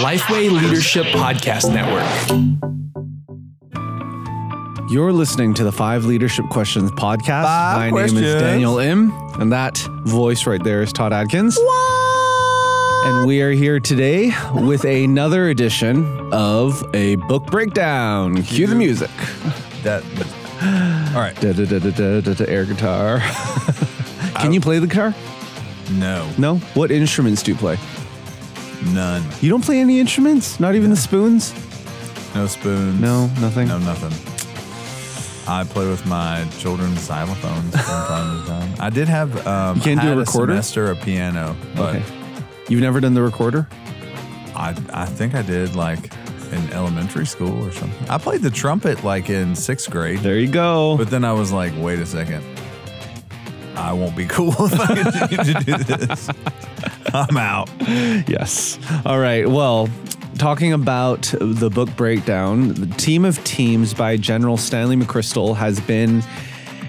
Lifeway Leadership Podcast Network. You're listening to the Five Leadership Questions podcast. Five My name is Daniel Im, and that voice right there is Todd Adkins. And we are here today with another edition of a book breakdown. Cue the music. That. All right. Da, da, da, da, da, da, da, air guitar. Can you play the guitar? No. No. What instruments do you play? None. You don't play any instruments? Not even the spoons? No spoons. No, nothing. No nothing. I play with my children's xylophones from time to time. I did have. Um, You can't do a had recorder? semester a piano, but Okay. You've never done the recorder? I I think I did like in elementary school or something. I played the trumpet like in sixth grade, There you go. but then I was like, wait a second. I won't be cool if I continue to do this. I'm out. Yes. All right. Well, talking about the book breakdown, the Team of Teams by General Stanley McChrystal has been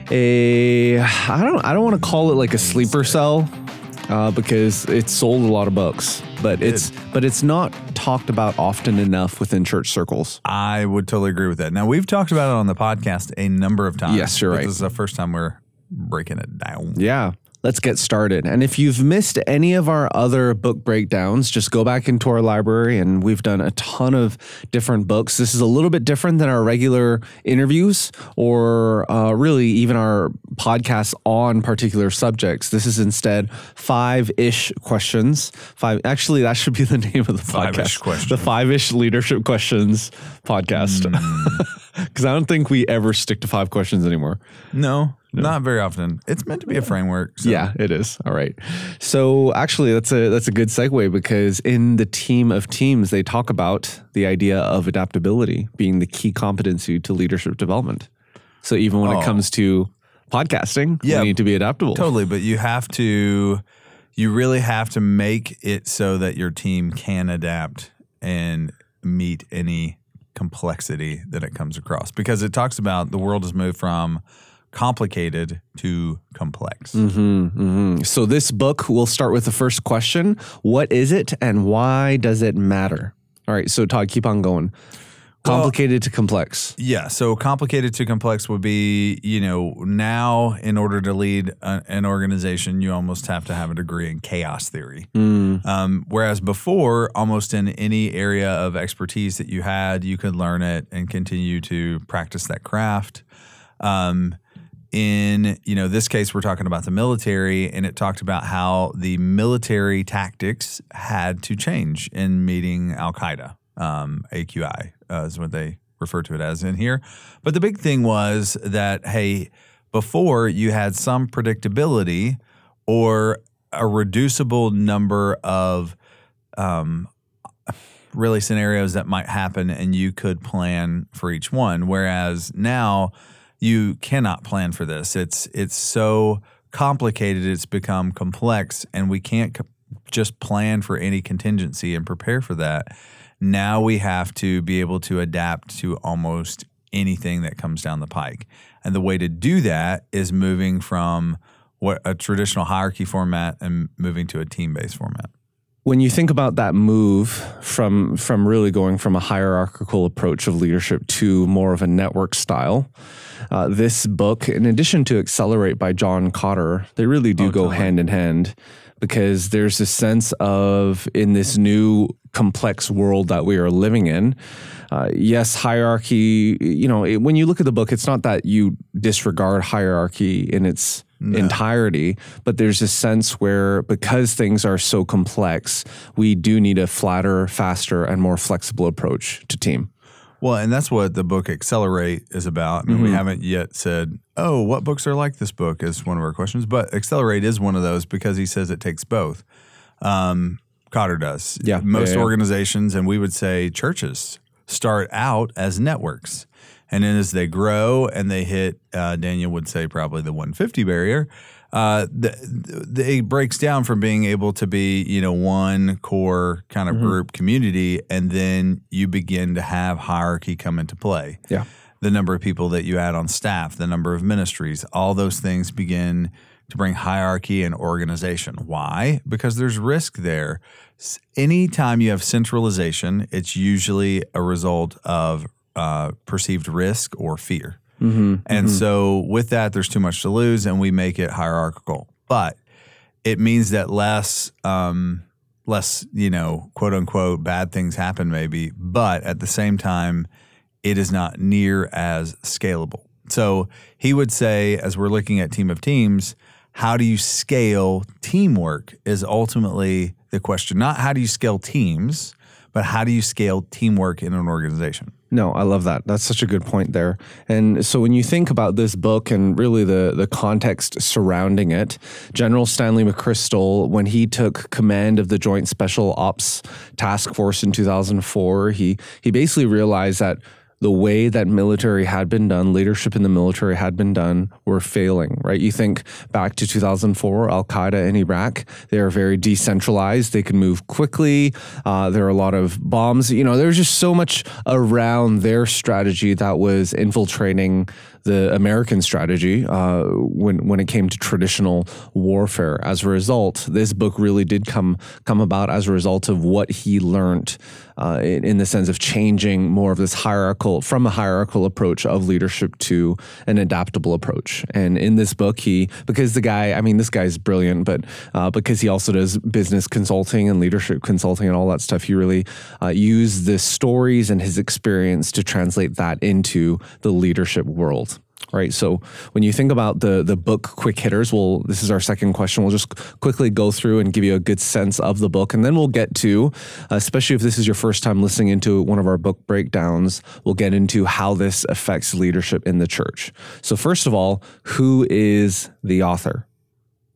a I don't I don't want to call it like a sleeper cell uh, because it's sold a lot of books, but it's but it's not talked about often enough within church circles. I would totally agree with that. Now we've talked about it on the podcast a number of times. Yes, you're right. This is the first time we're breaking it down. Yeah. Let's get started. And if you've missed any of our other book breakdowns, just go back into our library and we've done a ton of different books. This is a little bit different than our regular interviews or uh, really even our podcasts on particular subjects. This is instead five ish questions. Five, actually, that should be the name of the Five-ish podcast. questions. The five ish leadership questions podcast. Because I don't think we ever stick to five questions anymore. No, not very often. It's meant to be a framework. so- Yeah, it is. All right. So actually that's a that's a good segue because in the team of teams they talk about the idea of adaptability being the key competency to leadership development. So even when Oh. it comes to podcasting, Yeah. we need to be adaptable. Totally, but you have to you really have to make it so that your team can adapt and meet any complexity that it comes across because it talks about the world has moved from complicated to complex. Mhm. So this book we'll start with the first question, what is it and why does it matter? All right, so Todd keep on going. Complicated to complex. Yeah, so complicated to complex would be, you know, now in order to lead a, an organization, you almost have to have a degree in chaos theory. Um, whereas before, almost in any area of expertise that you had, you could learn it and continue to practice that craft. Um, in you know this case, we're talking about the military, and it talked about how the military tactics had to change in meeting Al Qaeda. Um, AQI uh, is what they refer to it as in here. But the big thing was that hey, before you had some predictability or a reducible number of um, really scenarios that might happen and you could plan for each one whereas now you cannot plan for this. It's it's so complicated it's become complex and we can't co- just plan for any contingency and prepare for that. Now we have to be able to adapt to almost anything that comes down the pike. And the way to do that is moving from what a traditional hierarchy format and moving to a team-based format when you think about that move from from really going from a hierarchical approach of leadership to more of a network style, uh, this book, in addition to Accelerate by John Kotter, they really do go hand in hand because there's a sense of in this new complex world that we are living in. Uh, yes, hierarchy. You know, it, when you look at the book, it's not that you disregard hierarchy in its entirety, but there's a sense where because things are so complex, we do need a flatter, faster, and more flexible approach to team. Well, and that's what the book Accelerate is about. I mean, Mm-hmm. we haven't yet said, oh, what books are like this book is one of our questions. But Accelerate is one of those because he says it takes both. Um, Kotter does. Yeah. Most Yeah, yeah. organizations, and we would say churches, start out as networks. And then as they grow and they hit, uh, Daniel would say probably the 150 barrier, uh, the, the, it breaks down from being able to be, you know, one core kind of group community, and then you begin to have hierarchy come into play. Yeah. The number of people that you add on staff, the number of ministries, all those things begin to bring hierarchy and organization. Why? Because there's risk there. Anytime you have centralization, it's usually a result of uh, perceived risk or fear. And so, with that, there's too much to lose, and we make it hierarchical. But it means that less, um, less, you know, quote unquote, bad things happen, maybe. But at the same time, it is not near as scalable. So he would say, as we're looking at team of teams, how do you scale teamwork is ultimately the question. Not how do you scale teams, but how do you scale teamwork in an organization? No, I love that. That's such a good point there. And so when you think about this book and really the the context surrounding it, General Stanley McChrystal, when he took command of the Joint Special Ops Task Force in 2004, he he basically realized that the way that military had been done, leadership in the military had been done, were failing, right? You think back to 2004, Al Qaeda in Iraq, they are very decentralized. They can move quickly. Uh, there are a lot of bombs. You know, there's just so much around their strategy that was infiltrating the American strategy uh, when when it came to traditional warfare. As a result, this book really did come come about as a result of what he learned uh, in, in the sense of changing more of this hierarchical from a hierarchical approach of leadership to an adaptable approach. And in this book, he because the guy, I mean, this guy's brilliant, but uh, because he also does business consulting and leadership consulting and all that stuff, he really uh, used the stories and his experience to translate that into the leadership world right? So when you think about the the book quick hitters, well, this is our second question. We'll just quickly go through and give you a good sense of the book, and then we'll get to, uh, especially if this is your first time listening into one of our book breakdowns, we'll get into how this affects leadership in the church. So first of all, who is the author?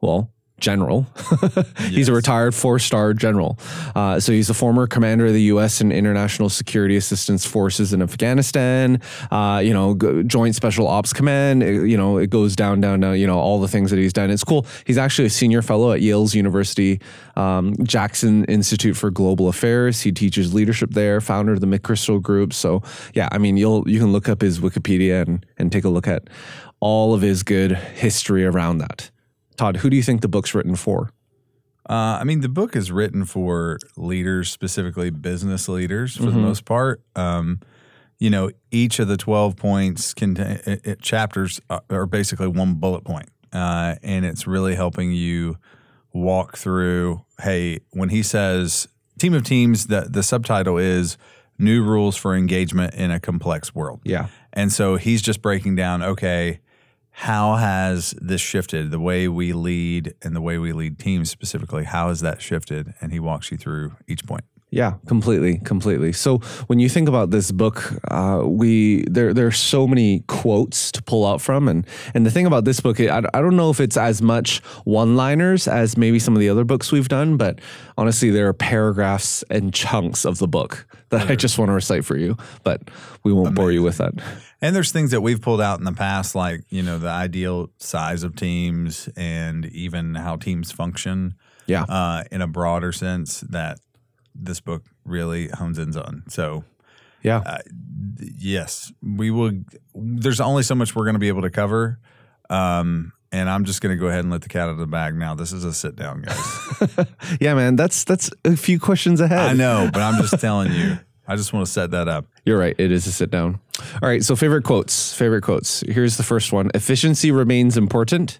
Well, general. he's a retired four star general. Uh, so he's a former commander of the U.S. and International Security Assistance Forces in Afghanistan, uh, you know, g- Joint Special Ops Command. uh, You know, it goes down, down, down, you know, all the things that he's done. It's cool. He's actually a senior fellow at Yale's University um, Jackson Institute for Global Affairs. He teaches leadership there, founder of the McChrystal Group. So, yeah, I mean, you'll you can look up his Wikipedia and, and take a look at all of his good history around that. Todd, who do you think the book's written for? Uh, I mean, the book is written for leaders, specifically business leaders, for the most part. Um, you know, each of the twelve points contain it, it- chapters are- are basically one bullet point, uh, and it's really helping you walk through. Hey, when he says "team of teams," the the subtitle is "New Rules for Engagement in a Complex World." Yeah. And so he's just breaking down, okay, how has this shifted? The way we lead and the way we lead teams specifically, how has that shifted? And he walks you through each point. Yeah, completely, completely. So when you think about this book, uh, we there there are so many quotes to pull out from, and and the thing about this book, I, I don't know if it's as much one liners as maybe some of the other books we've done, but honestly, there are paragraphs and chunks of the book that I just want to recite for you, but we won't bore you with that. And there's things that we've pulled out in the past, like, you know, the ideal size of teams and even how teams function Yeah, uh, in a broader sense that this book really hones in on. So, yeah. uh, yes, we will. There's only so much we're going to be able to cover. Um, and I'm just going to go ahead and let the cat out of the bag now. This is a sit down, guys. yeah, man, that's that's a few questions ahead. I know, but I'm just telling you. I just want to set that up. You're right. It is a sit down. All right. So, favorite quotes. Favorite quotes. Here's the first one Efficiency remains important,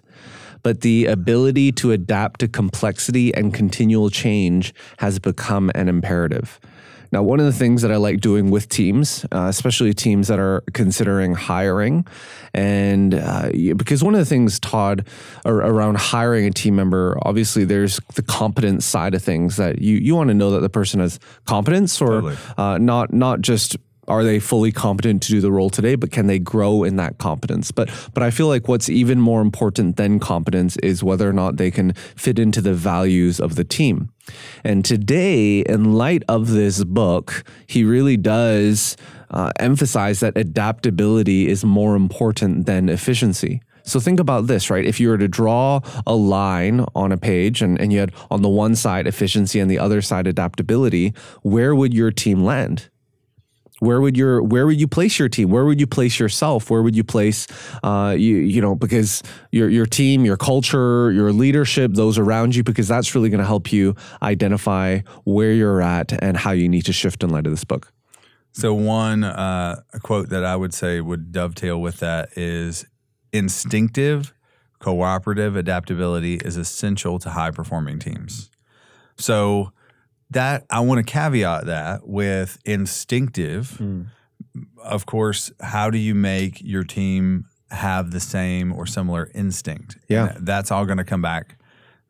but the ability to adapt to complexity and continual change has become an imperative. Now, one of the things that I like doing with teams, uh, especially teams that are considering hiring, and uh, because one of the things, Todd, ar- around hiring a team member, obviously there's the competence side of things that you you want to know that the person has competence or Totally. uh, not not just are they fully competent to do the role today, but can they grow in that competence? But but I feel like what's even more important than competence is whether or not they can fit into the values of the team. And today, in light of this book, he really does uh, emphasize that adaptability is more important than efficiency. So think about this, right? If you were to draw a line on a page and, and you had on the one side efficiency and the other side adaptability, where would your team land? Where would your where would you place your team? Where would you place yourself? Where would you place uh, you you know because your your team, your culture, your leadership, those around you, because that's really going to help you identify where you're at and how you need to shift in light of this book. So one uh, quote that I would say would dovetail with that is instinctive, cooperative adaptability is essential to high performing teams. So that I want to caveat that with instinctive. Mm. Of course, how do you make your team have the same or similar instinct? Yeah. And that's all going to come back.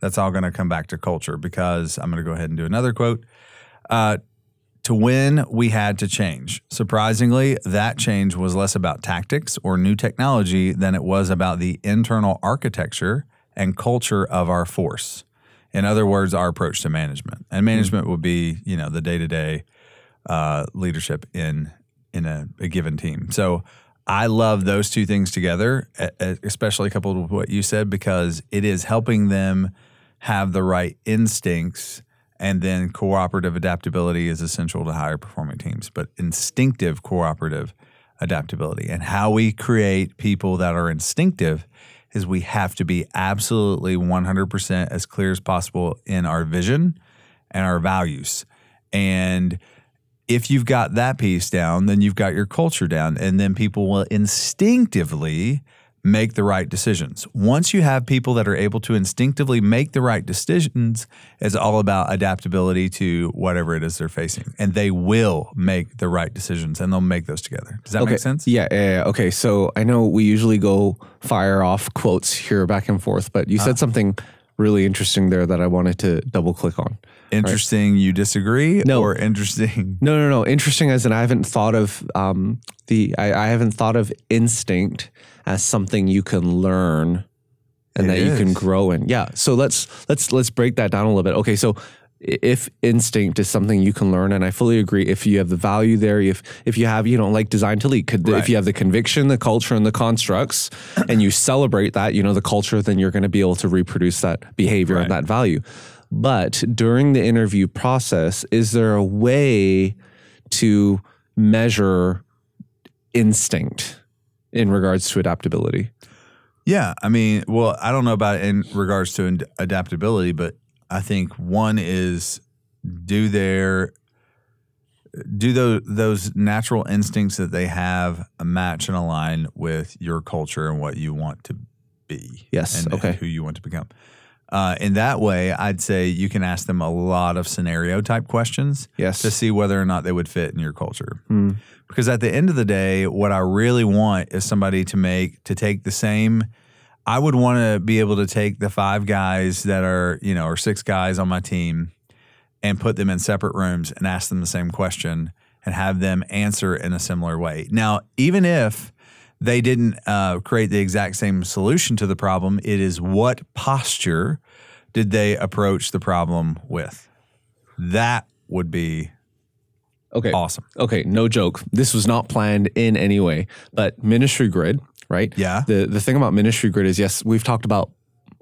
That's all going to come back to culture because I'm going to go ahead and do another quote. Uh, to win, we had to change. Surprisingly, that change was less about tactics or new technology than it was about the internal architecture and culture of our force. In other words, our approach to management. And hmm. management would be, you know, the day to day leadership in in a, a given team. So I love those two things together, especially coupled with what you said, because it is helping them have the right instincts. And then cooperative adaptability is essential to higher performing teams, but instinctive cooperative adaptability and how we create people that are instinctive is we have to be absolutely 100% as clear as possible in our vision and our values. And if you've got that piece down, then you've got your culture down, and then people will instinctively make the right decisions. Once you have people that are able to instinctively make the right decisions, it's all about adaptability to whatever it is they're facing. And they will make the right decisions and they'll make those together. Does that okay. make sense? Yeah, yeah, yeah. Okay. So I know we usually go fire off quotes here back and forth, but you said something really interesting there that I wanted to double click on. Interesting you disagree No. or interesting No, no, no. Interesting as in I haven't thought of um, the I, I haven't thought of instinct as something you can learn and It that you can grow in. Yeah. So let's let's let's break that down a little bit. Okay, so if instinct is something you can learn, and I fully agree, if you have the value there, if if you have you know like design to lead, could, if you have the conviction, the culture, and the constructs, and you celebrate that, you know the culture, then you're going to be able to reproduce that behavior Right. and that value. But during the interview process, is there a way to measure instinct in regards to adaptability? Yeah, I mean, well, I don't know about it in regards to ad- adaptability, but I think one is do their do those those natural instincts that they have match and align with your culture and what you want to be. Yes, and okay. who you want to become. Uh, in that way, I'd say you can ask them a lot of scenario type questions Yes. to see whether or not they would fit in your culture. Hmm. Because at the end of the day, what I really want is somebody to make to take the same. I would want to be able to take the five guys that are you know or six guys on my team and put them in separate rooms and ask them the same question and have them answer in a similar way. Now, even if they didn't uh, create the exact same solution to the problem, it is what posture did they approach the problem with? That would be Okay. awesome. Okay, no joke. This was not planned in any way, but Ministry Grid, right? Yeah. The the thing about Ministry Grid is yes, we've talked about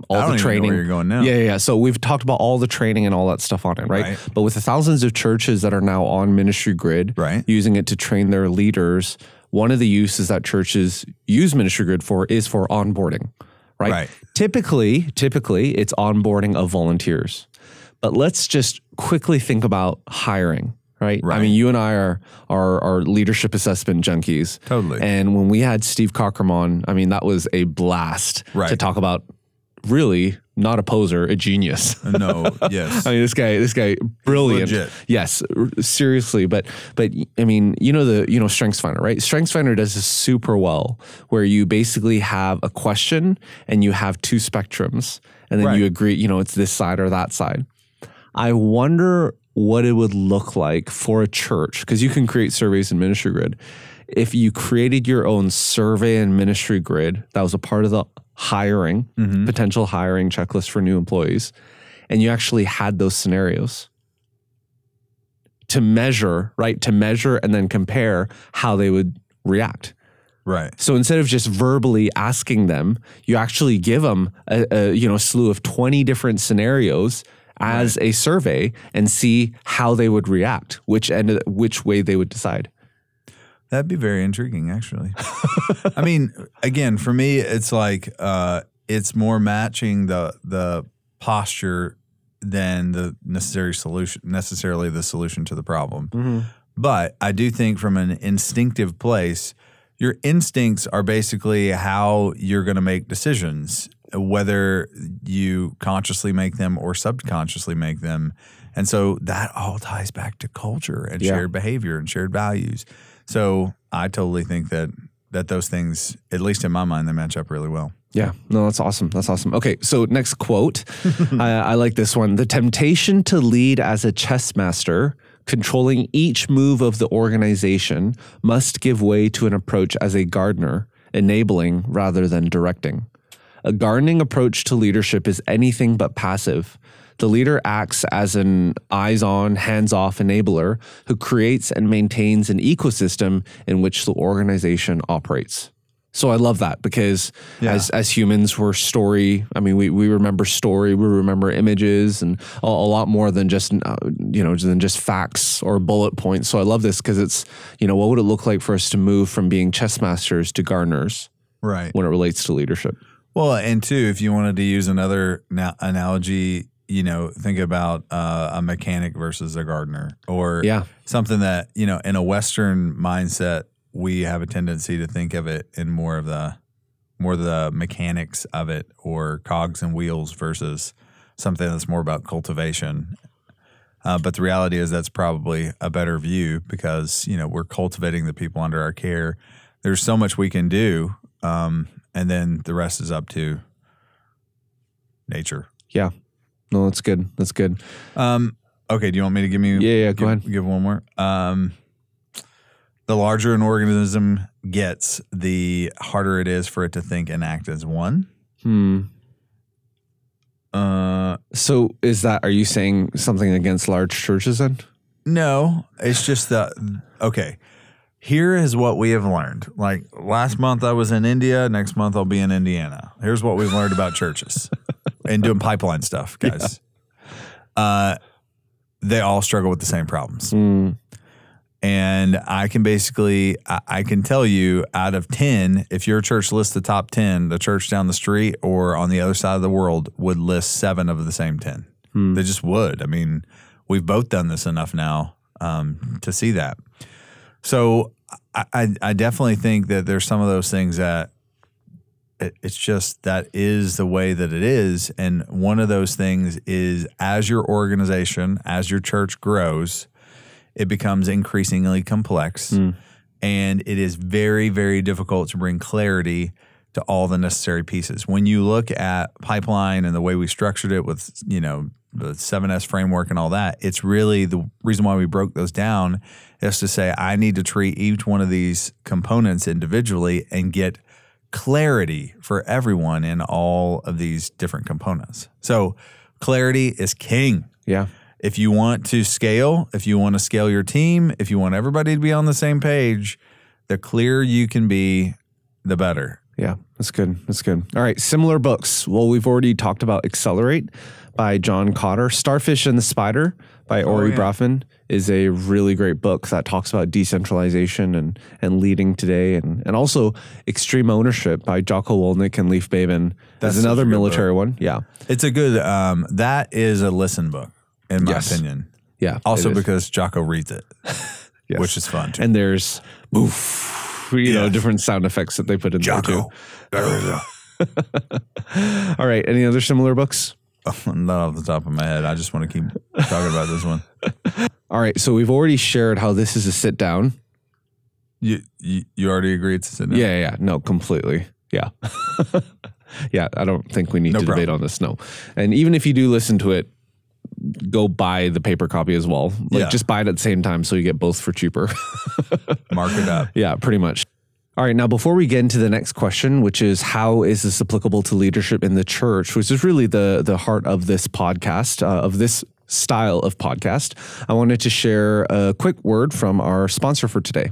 all I don't the training. where you're going now. Yeah, yeah, yeah. So we've talked about all the training and all that stuff on it, right? Right. But with the thousands of churches that are now on Ministry Grid, Right. using it to train their leaders, one of the uses that churches use Ministry Grid for is for onboarding, right? Right. Typically, typically it's onboarding of volunteers. But let's just quickly think about hiring, right? right. I mean, you and I are are, are leadership assessment junkies. Totally. And when we had Steve Cockram, I mean, that was a blast to talk about really not a poser, a genius. No, yes. I mean, this guy, this guy, brilliant. legit. Yes, r- seriously. But, but I mean, you know the, you know, StrengthsFinder, right? StrengthsFinder does this super well, where you basically have a question and you have two spectrums, and then Right. you agree, you know, it's this side or that side. I wonder what it would look like for a church because you can create surveys in Ministry Grid. If you created your own survey and Ministry Grid, that was a part of the hiring, mm-hmm. potential hiring checklist for new employees, and you actually had those scenarios to measure, right? To measure and then compare how they would react. right. So instead of just verbally asking them, you actually give them a, a you know slew of twenty different scenarios as a survey and see how they would react, which end, which way they would decide. That'd be very intriguing, actually. I mean, again, for me, it's like uh, it's more matching the the posture than the necessary solution, necessarily the solution to the problem. But I do think from an instinctive place, your instincts are basically how you're going to make decisions, whether you consciously make them or subconsciously make them. And so that all ties back to culture and Yeah. shared behavior and shared values. So I totally think that that those things, at least in my mind, they match up really well. Yeah, no, that's awesome. That's awesome. Okay, so next quote. I, I like this one. The temptation to lead as a chess master, controlling each move of the organization, must give way to an approach as a gardener, enabling rather than directing. A gardening approach to leadership is anything but passive. The leader acts as an eyes on, hands off enabler who creates and maintains an ecosystem in which the organization operates. So I love that because as as humans we're story. I mean we we remember story, we remember images and a, a lot more than just uh, you know than just facts or bullet points. So I love this because it's you know what would it look like for us to move from being chess masters to gardeners Right. when it relates to leadership. Well, and two, if you wanted to use another na- analogy, you know, think about uh, a mechanic versus a gardener, or Yeah. something that you know, in a Western mindset, we have a tendency to think of it in more of the more the mechanics of it, or cogs and wheels versus something that's more about cultivation. Uh, but the reality is that's probably a better view because you know we're cultivating the people under our care. There's so much we can do, um, and then the rest is up to nature. Yeah. No, that's good. That's good. Um, okay, do you want me to give me? Yeah, yeah, give, go ahead. Give one more. Um, the larger an organism gets, the harder it is for it to think and act as one. Hmm. Uh, So is that are you saying something against large churches then? no, it's just that. Okay, here is what we have learned. Like last month, I was in India. Next month, I'll be in Indiana. Here's what we've learned about churches and doing pipeline stuff, guys. Uh, they all struggle with the same problems. Hmm. And I can basically, I, I can tell you out of 10, if your church lists the top 10, the church down the street or on the other side of the world would list seven of the same 10. They just would. I mean, we've both done this enough now um, to see that. So I, I definitely think that there's some of those things that it, it's just that is the way that it is. And one of those things is as your organization, as your church grows, it becomes increasingly complex. Hmm. And it is very very difficult to bring clarity to all the necessary pieces. When you look at pipeline and the way we structured it with you know the 7s framework and all that it's really the reason why we broke those down is to say i need to treat each one of these components individually and get clarity for everyone in all of these different components so clarity is king Yeah. if you want to scale, if you want to scale your team, if you want everybody to be on the same page, the clearer you can be, the better. Yeah, that's good. That's good. All right, similar books. Well, we've already talked about Accelerate by John Kotter. Starfish and the Spider by Ori yeah. Brafman is a really great book that talks about decentralization and and leading today and and also Extreme Ownership by Jocko Willink and Leif Babin. That's another such a good military one. Yeah. It's a good, um, that is a listen book, in my Yes. opinion. Yeah. Also because Jocko reads it, Yes. which is fun too. and there's you know, different sound effects that they put in there too. Jocko. All right, any other similar books? Not off the top of my head. I just want to keep talking about this one. All right, so we've already shared how this is a sit down. You, you, you already agreed to sit down? Yeah, yeah, yeah. no, completely. Yeah. yeah, I don't think we need No to debate on this. No. And even if you do listen to it, go buy the paper copy as well. Like Yeah. just buy it at the same time so you get both for cheaper. Mark it up. yeah, pretty much. All right, now before we get into the next question, which is how is this applicable to leadership in the church, which is really the the heart of this podcast, uh, of this style of podcast, I wanted to share a quick word from our sponsor for today.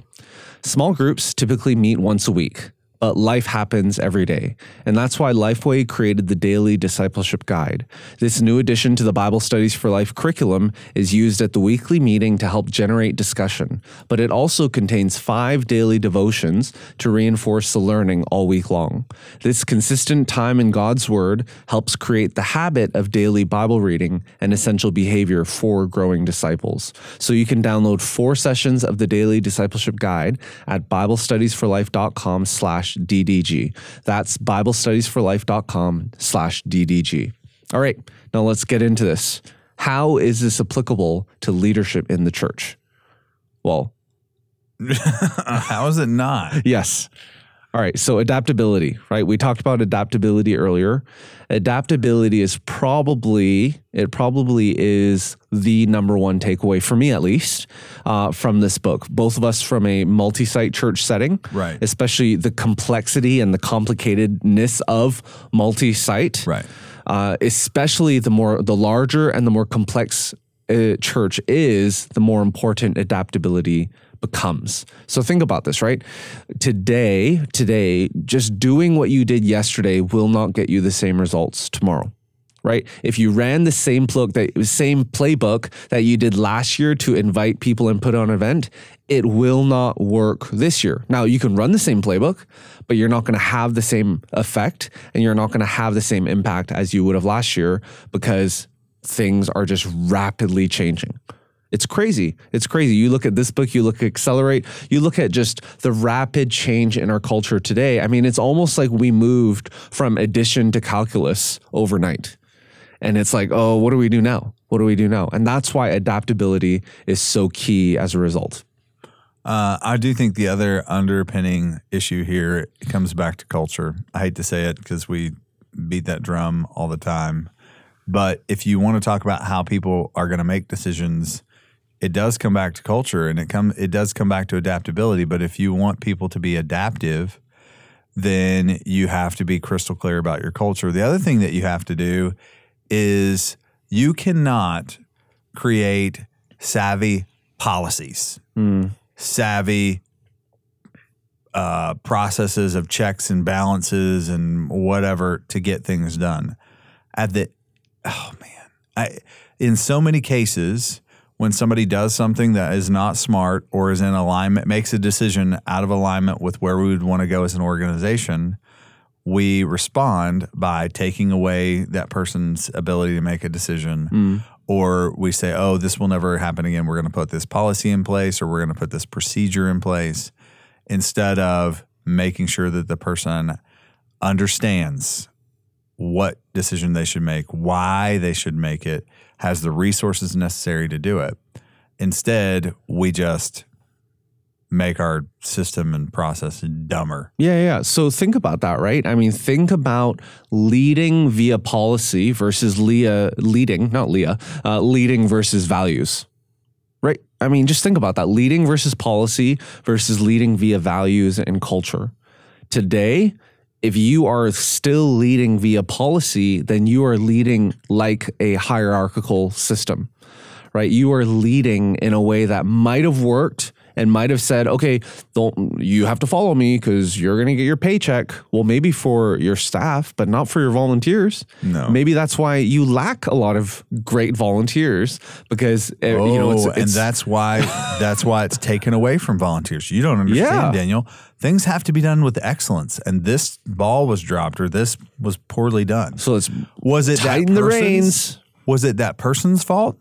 Small groups typically meet once a week, but life happens every day. And that's why Lifeway created the Daily Discipleship Guide. This new addition to the Bible Studies for Life curriculum is used at the weekly meeting to help generate discussion, but it also contains five daily devotions to reinforce the learning all week long. This consistent time in God's Word helps create the habit of daily Bible reading and essential behavior for growing disciples. So you can download four sessions of the Daily Discipleship Guide at BibleStudiesForLife.com slash DDG. That's BibleStudiesForLife.com slash DDG. All right, now let's get into this. How is this applicable to leadership in the church? Well, How is it not? Yes. All right. So adaptability, right? We talked about adaptability earlier. Adaptability is probably, it probably is the number one takeaway for me, at least, uh, from this book. Both of us from a multi site church setting, Right. Especially the complexity and the complicatedness of multi site. Right. Uh, especially the more, the larger and the more complex uh, church is, the more important adaptability becomes. So think about this, right? Today, today, just doing what you did yesterday will not get you the same results tomorrow. Right? If you ran the same playbook that same playbook that you did last year to invite people and put on an event, it will not work this year. Now you can run the same playbook, but you're not going to have the same effect and you're not going to have the same impact as you would have last year because things are just rapidly changing. It's crazy. It's crazy. You look at this book, you look at Accelerate, you look at just the rapid change in our culture today. I mean, it's almost like we moved from addition to calculus overnight. And it's like, oh, what do we do now? What do we do now? And that's why adaptability is so key as a result. Uh, I do think the other underpinning issue here comes back to culture. I hate to say it because we beat that drum all the time. But if you want to talk about how people are going to make decisions, it does come back to culture and it come it does come back to adaptability. But if you want people to be adaptive, then you have to be crystal clear about your culture. The other thing that you have to do is you cannot create savvy policies, savvy uh, processes of checks and balances and whatever to get things done. At the oh man, I in so many cases when somebody does something that is not smart or is in alignment, makes a decision out of alignment with where we would want to go as an organization, we respond by taking away that person's ability to make a decision. Mm. Or we say, oh, this will never happen again. We're going to put this policy in place or we're going to put this procedure in place instead of making sure that the person understands what decision they should make, why they should make it, has the resources necessary to do it. Instead, we just make our system and process dumber. Yeah, yeah. So think about that, right? I mean, think about leading via policy versus Leah leading, not Leah, uh, leading versus values, right? I mean, just think about that leading versus policy versus leading via values and culture. Today, if you are still leading via policy, then you are leading like a hierarchical system, right? You are leading in a way that might have worked and might have said, okay, don't you have to follow me because you're going to get your paycheck. Well, maybe for your staff, but not for your volunteers. No. Maybe that's why you lack a lot of great volunteers because uh, you know it's, Oh, and it's- that's why that's why it's taken away from volunteers. You don't understand, Yeah. Daniel. Things have to be done with excellence, and this ball was dropped or this was poorly done. so let's Was it tighten the reins. Was it that person's fault?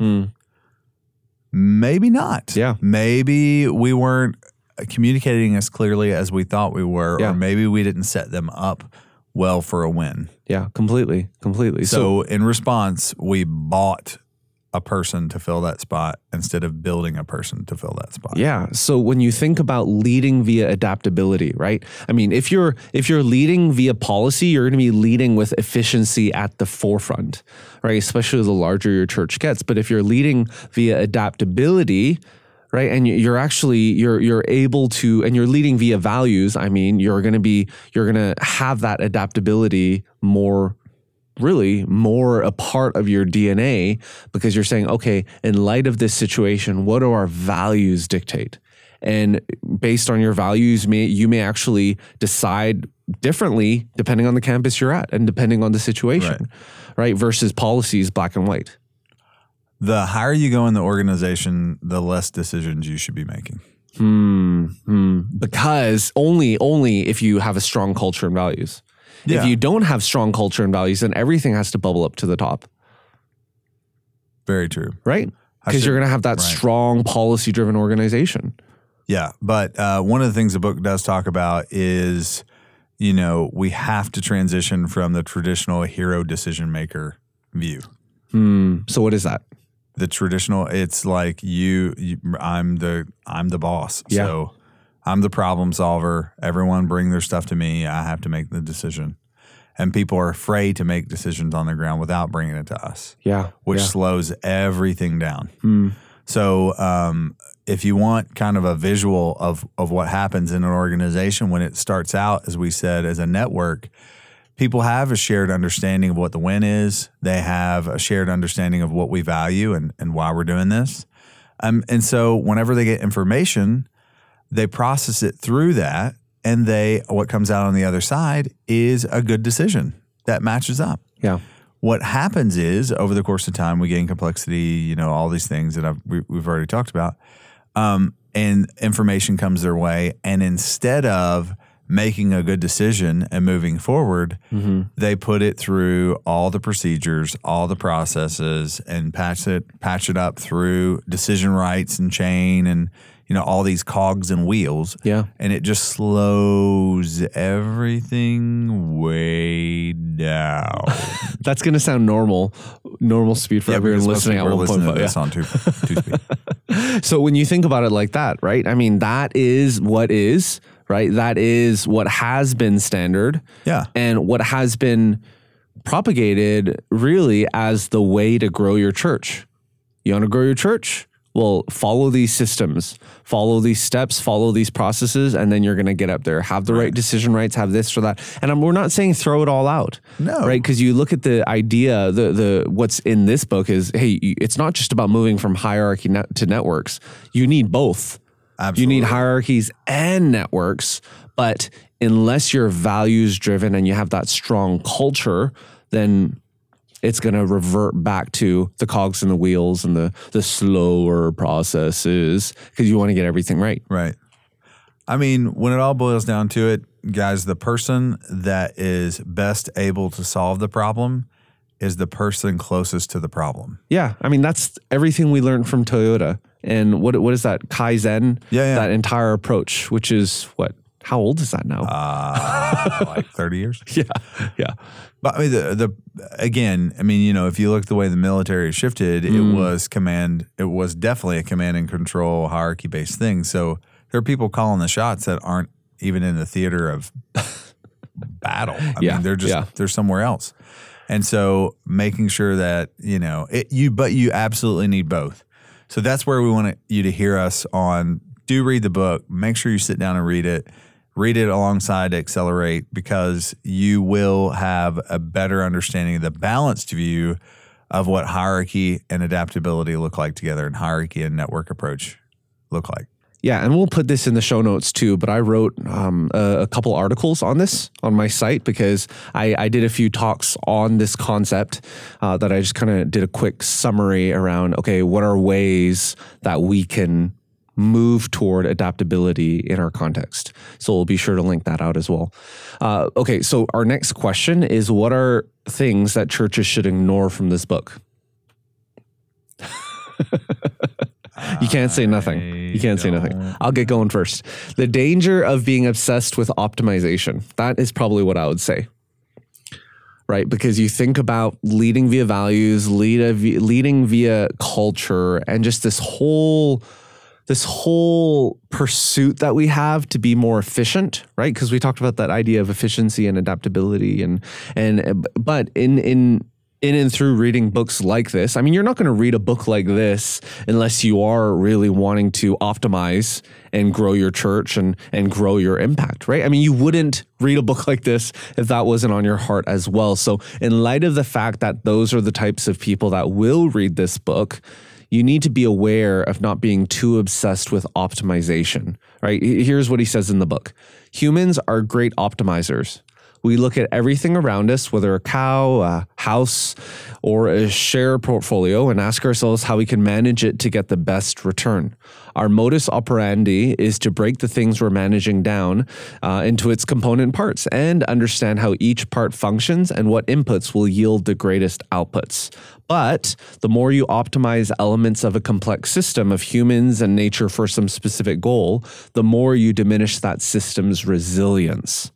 Maybe not. Yeah. Maybe we weren't communicating as clearly as we thought we were, Yeah. or maybe we didn't set them up well for a win. Yeah, completely, completely. So, in response, we bought a person to fill that spot instead of building a person to fill that spot. Yeah. So when you think about leading via adaptability, right? I mean, if you're if you're leading via policy, you're going to be leading with efficiency at the forefront, right? Especially the larger your church gets. But if you're leading via adaptability, right, and you- you're actually you're you're able to and you're leading via values, I mean, you're going to be you're going to have that adaptability more really more a part of your DNA because you're saying, okay, in light of this situation, what do our values dictate? and based on your values, may you may actually decide differently depending on the campus you're at and depending on the situation, right? Versus policies black and white. The higher you go in the organization, the less decisions you should be making. Hmm. hmm. Because only only if you have a strong culture and values. Yeah. If you don't have strong culture and values, then everything has to bubble up to the top, Very true. right? Because you're going to have that right. strong policy driven organization. Yeah, but uh, one of the things the book does talk about is, you know, we have to transition from the traditional hero decision maker view. Hmm. So what is that? The traditional, it's like you, you I'm the I'm the boss, Yeah. so I'm the problem solver. Everyone bring their stuff to me. I have to make the decision, and people are afraid to make decisions on the ground without bringing it to us, Yeah. which yeah. slows everything down. Hmm. So, um, if you want kind of a visual of of what happens in an organization when it starts out, as we said, as a network, people have a shared understanding of what the win is. They have a shared understanding of what we value and and why we're doing this. Um, and so, whenever they get information, they process it through that, and they what comes out on the other side is a good decision that matches up Yeah. what happens is over the course of time we gain complexity you know all these things that I've, we, we've already talked about um, and information comes their way and instead of making a good decision and moving forward they put it through all the procedures all the processes and patch it patch it up through decision rights and chain and you know all these cogs and wheels Yeah. and it just slows everything way down That's going to sound normal, normal speed for everyone because most listening at people are listening to 1.5. this Yeah. on two, two speed. So when you think about it like that, right? I mean, that is what is, right? That is what has been standard. Yeah. And what has been propagated really as the way to grow your church. You want to grow your church? Well, follow these systems, follow these steps, follow these processes, and then you're going to get up there. Have the right, decision rights, have this or that. And I'm, we're not saying throw it all out, No. right? Because you look at the idea, the the what's in this book is, hey, it's not just about moving from hierarchy net to networks. You need both. Absolutely. You need hierarchies and networks, but unless you're values driven and you have that strong culture, then it's going to revert back to the cogs and the wheels and the the slower processes because you want to get everything right. Right. I mean, when it all boils down to it, guys, the person that is best able to solve the problem is the person closest to the problem. Yeah, I mean that's everything we learned from Toyota. And what what is that Kaizen? Yeah, yeah. That entire approach, which is what? How old is that now? Uh, like 30 years. yeah, yeah, But I mean, the, the again, I mean, you know, if you look at the way the military shifted, it was command. It was definitely a command and control hierarchy based thing. So there are people calling the shots that aren't even in the theater of battle. I Yeah, mean, they're just yeah. they're somewhere else. And so making sure that you know it, you, but you absolutely need both. So that's where we want you to hear us on. Do read the book. Make sure you sit down and read it. Read it alongside Accelerate because you will have a better understanding of the balanced view of what hierarchy and adaptability look like together, and hierarchy and network approach look like. Yeah, and we'll put this in the show notes too. But I wrote um, a, a couple articles on this on my site because I, I did a few talks on this concept uh, that I just kind of did a quick summary around. Okay, what are ways that we can move toward adaptability in our context? So we'll be sure to link that out as well. Uh, okay, so our next question is: What are things that churches should ignore from this book? You can't say nothing. You can't say nothing. I'll get going first. The danger of being obsessed with optimization. That is probably what I would say. Right? Because you think about leading via values, lead leading via culture, and just this whole this whole pursuit that we have to be more efficient, right? Because we talked about that idea of efficiency and adaptability and and uh, but in in in and through reading books like this, I mean, you're not going to read a book like this unless you are really wanting to optimize and grow your church and and grow your impact, right? I mean, you wouldn't read a book like this if that wasn't on your heart as well. So, in light of the fact that those are the types of people that will read this book, you need to be aware of not being too obsessed with optimization, right? Here's what he says in the book Humans are great optimizers. We look at everything around us, whether a cow, a house, or a share portfolio, and ask ourselves how we can manage it to get the best return. Our modus operandi is to break the things we're managing down uh, into its component parts and understand how each part functions and what inputs will yield the greatest outputs. But the more you optimize elements of a complex system of humans and nature for some specific goal, the more you diminish that system's resilience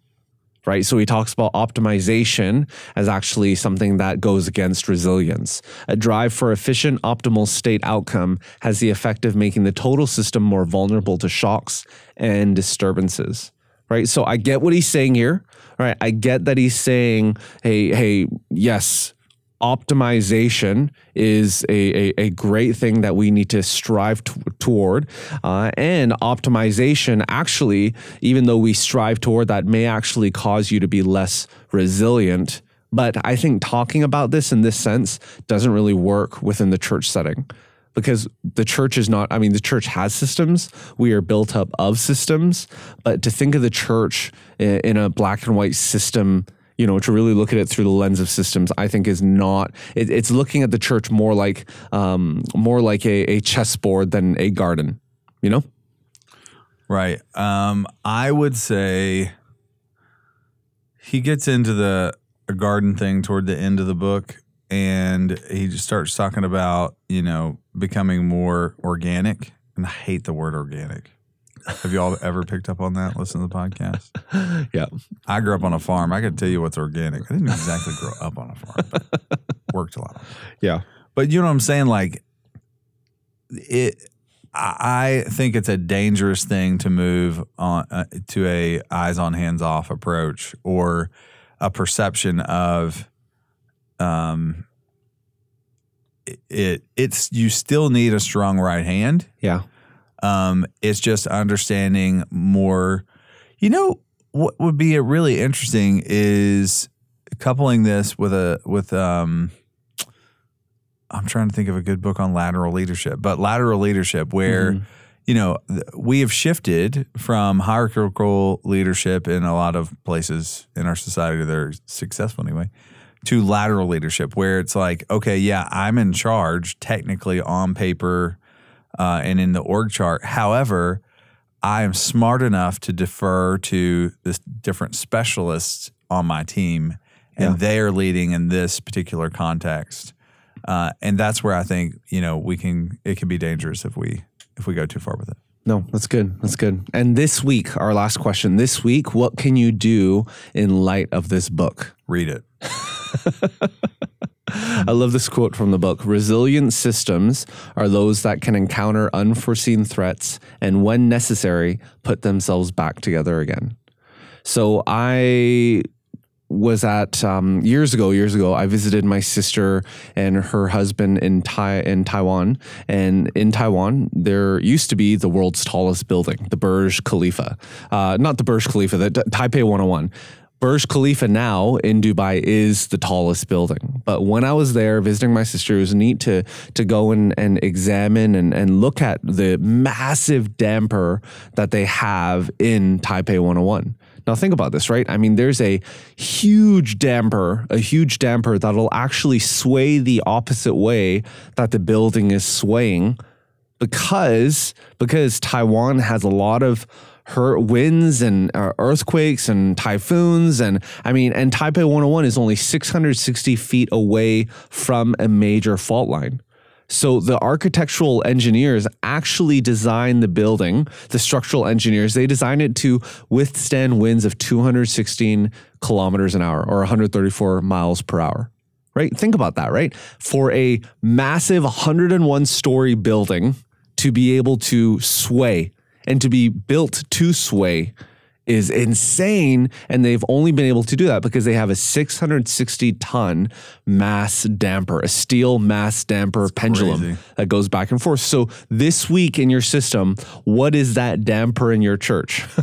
right? So he talks about optimization as actually something that goes against resilience. A drive for efficient, optimal state outcome has the effect of making the total system more vulnerable to shocks and disturbances. Right. So I get what he's saying here. Right. I get that he's saying, hey, hey, yes, optimization is a, a, a, great thing that we need to strive t- toward. Uh, and optimization, actually, even though we strive toward that, may actually cause you to be less resilient. But I think talking about this in this sense doesn't really work within the church setting because the church is not, I mean, the church has systems. We are built up of systems. But to think of the church in a black and white system you know, to really look at it through the lens of systems, I think is not. It, it's looking at the church more like um, more like a, a chessboard than a garden. You know, right? Um, I would say he gets into the garden thing toward the end of the book, and he just starts talking about you know becoming more organic. And I hate the word organic. Have you all ever picked up on that? Listen to the podcast. Yeah, I grew up on a farm. I could tell you what's organic. I didn't exactly grow up on a farm, but worked a lot. Yeah, but you know what I'm saying? Like it. I think it's a dangerous thing to move on uh, to a eyes on hands off approach or a perception of um it it's you still need a strong right hand. Yeah. Um, it's just understanding more. You know what would be really interesting is coupling this with a with um. I'm trying to think of a good book on lateral leadership, but lateral leadership where. Mm-hmm you know, we have shifted from hierarchical leadership in a lot of places in our society that are successful anyway to lateral leadership, where it's like, okay, yeah, I'm in charge technically on paper uh, and in the org chart. However, I am smart enough to defer to the different specialists on my team, and yeah. they are leading in this particular context. Uh, and that's where I think you know we can it can be dangerous if we if we go too far with it. No, that's good. That's good. And this week, our last question. This week, what can you do in light of this book? Read it. I love this quote from the book. Resilient systems are those that can encounter unforeseen threats and, when necessary, put themselves back together again. So I was at um, years ago. Years ago, I visited my sister and her husband in Tai in Taiwan. And in Taiwan, there used to be the world's tallest building, the Burj Khalifa. Uh, not the Burj Khalifa, the Taipei 101. Burj Khalifa now in Dubai is the tallest building. But when I was there visiting my sister, it was neat to to go and, and examine and, and look at the massive damper that they have in Taipei 101. Now think about this, right? I mean, there's a huge damper, a huge damper that'll actually sway the opposite way that the building is swaying because because Taiwan has a lot of her winds and uh, earthquakes and typhoons and I mean and Taipei 101 is only 660 feet away from a major fault line. So the architectural engineers actually designed the building, the structural engineers, they designed it to withstand winds of 216 kilometers an hour or 134 miles per hour. Right? Think about that, right? For a massive 101 story building to be able to sway and to be built to sway is insane. And they've only been able to do that because they have a 660 ton mass damper, a steel mass damper pendulum crazy. that goes back and forth. So this week in your system, what is that damper in your church?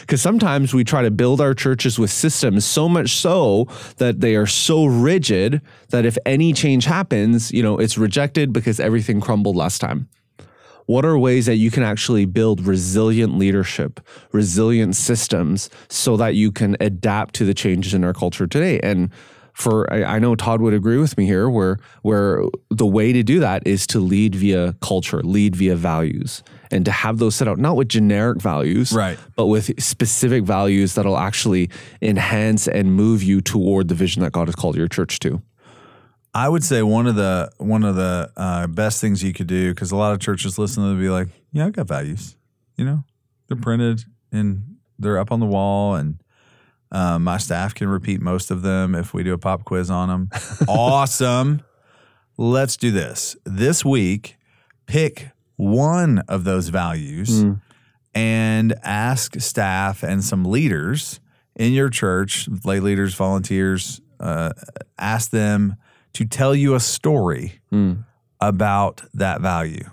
Because sometimes we try to build our churches with systems so much so that they are so rigid that if any change happens, you know, it's rejected because everything crumbled last time. What are ways that you can actually build resilient leadership, resilient systems so that you can adapt to the changes in our culture today? And for I, know Todd would agree with me here, where where the way to do that is to lead via culture, lead via values, and to have those set out not with generic values, Right. but with specific values that'll actually enhance and move you toward the vision that God has called your church to. I would say one of the one of the uh, best things you could do because a lot of churches listen to them and be like, "Yeah, I've got values. You know, they're printed and they're up on the wall, and uh, my staff can repeat most of them if we do a pop quiz on them. awesome. Let's do this this week. Pick one of those values and ask staff and some leaders in your church, lay leaders, volunteers, uh, ask them to tell you a story hmm. about that value.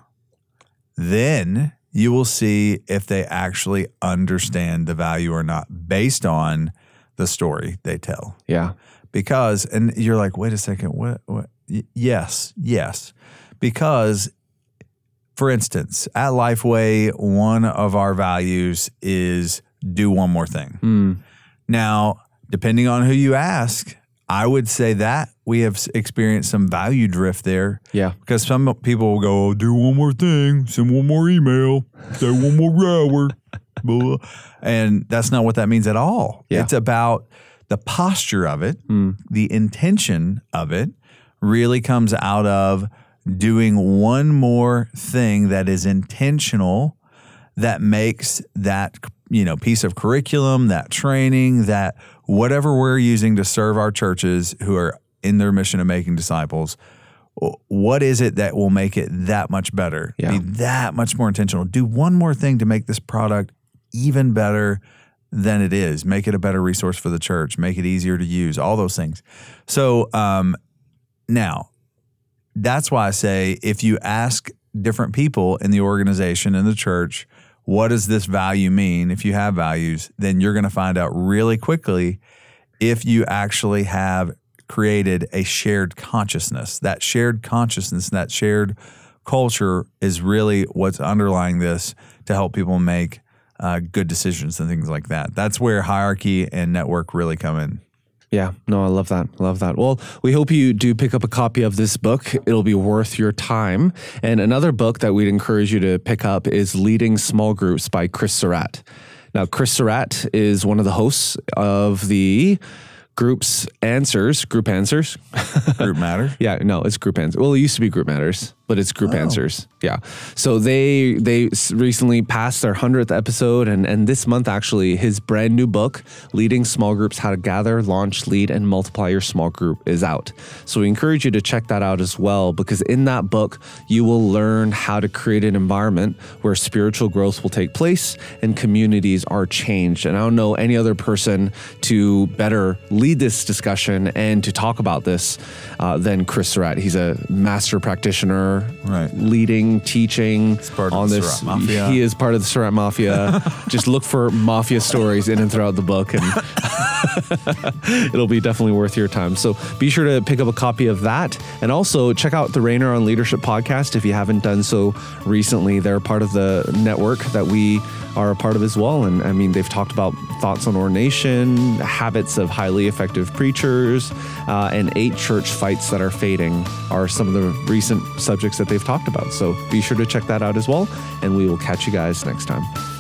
Then you will see if they actually understand the value or not based on the story they tell. Yeah. because and you're like wait a second what what? Y- yes yes. Because for instance at lifeway one of our values is do one more thing. Hmm. Now depending on who you ask i would say that we have experienced some value drift there Yeah. because some people will go oh, do one more thing send one more email say one more hour blah. and that's not what that means at all Yeah. it's about the posture of it hmm. the intention of it really comes out of doing one more thing that is intentional that makes that you know piece of curriculum that training that whatever we're using to serve our churches who are in their mission of making disciples what is it that will make it that much better? Yeah. be that much more intentional. Do one more thing to make this product even better than it is. Make it a better resource for the church. Make it easier to use all those things. So um, now that's why I say if you ask different people in the organization in the church, what does this value mean? If you have values, then you're going to find out really quickly if you actually have created a shared consciousness. That shared consciousness, that shared culture is really what's underlying this to help people make uh, good decisions and things like that. That's where hierarchy and network really come in. Yeah, no, I love that. Love that. Well, we hope you do pick up a copy of this book. It'll be worth your time. And another book that we'd encourage you to pick up is Leading Small Groups by Chris Surratt. Now, Chris Surratt is one of the hosts of the Groups Answers, Group Answers. Group matter. Yeah, no, it's Group Answers. Well, it used to be Group Matters, but it's Group Answers. Yeah. So they they recently passed their hundredth episode, and and this month actually, his brand new book, "Leading Small Groups: How to Gather, Launch, Lead, and Multiply Your Small Group," is out. So we encourage you to check that out as well, because in that book you will learn how to create an environment where spiritual growth will take place and communities are changed. And I don't know any other person to better lead this discussion and to talk about this uh, than Chris Surratt. He's a master practitioner, Right. leading, teaching on this. He is part of the Surratt Mafia. Just look for mafia stories in and throughout the book, and it'll be definitely worth your time. So be sure to pick up a copy of that, and also check out the Rainer on Leadership podcast if you haven't done so recently. They're part of the network that we are a part of as well. And I mean, they've talked about thoughts on ordination, habits of highly effective preachers, uh, and eight church fights that are fading are some of the recent subjects that they've talked about. So be sure to check that out as well. And we will catch you guys next time.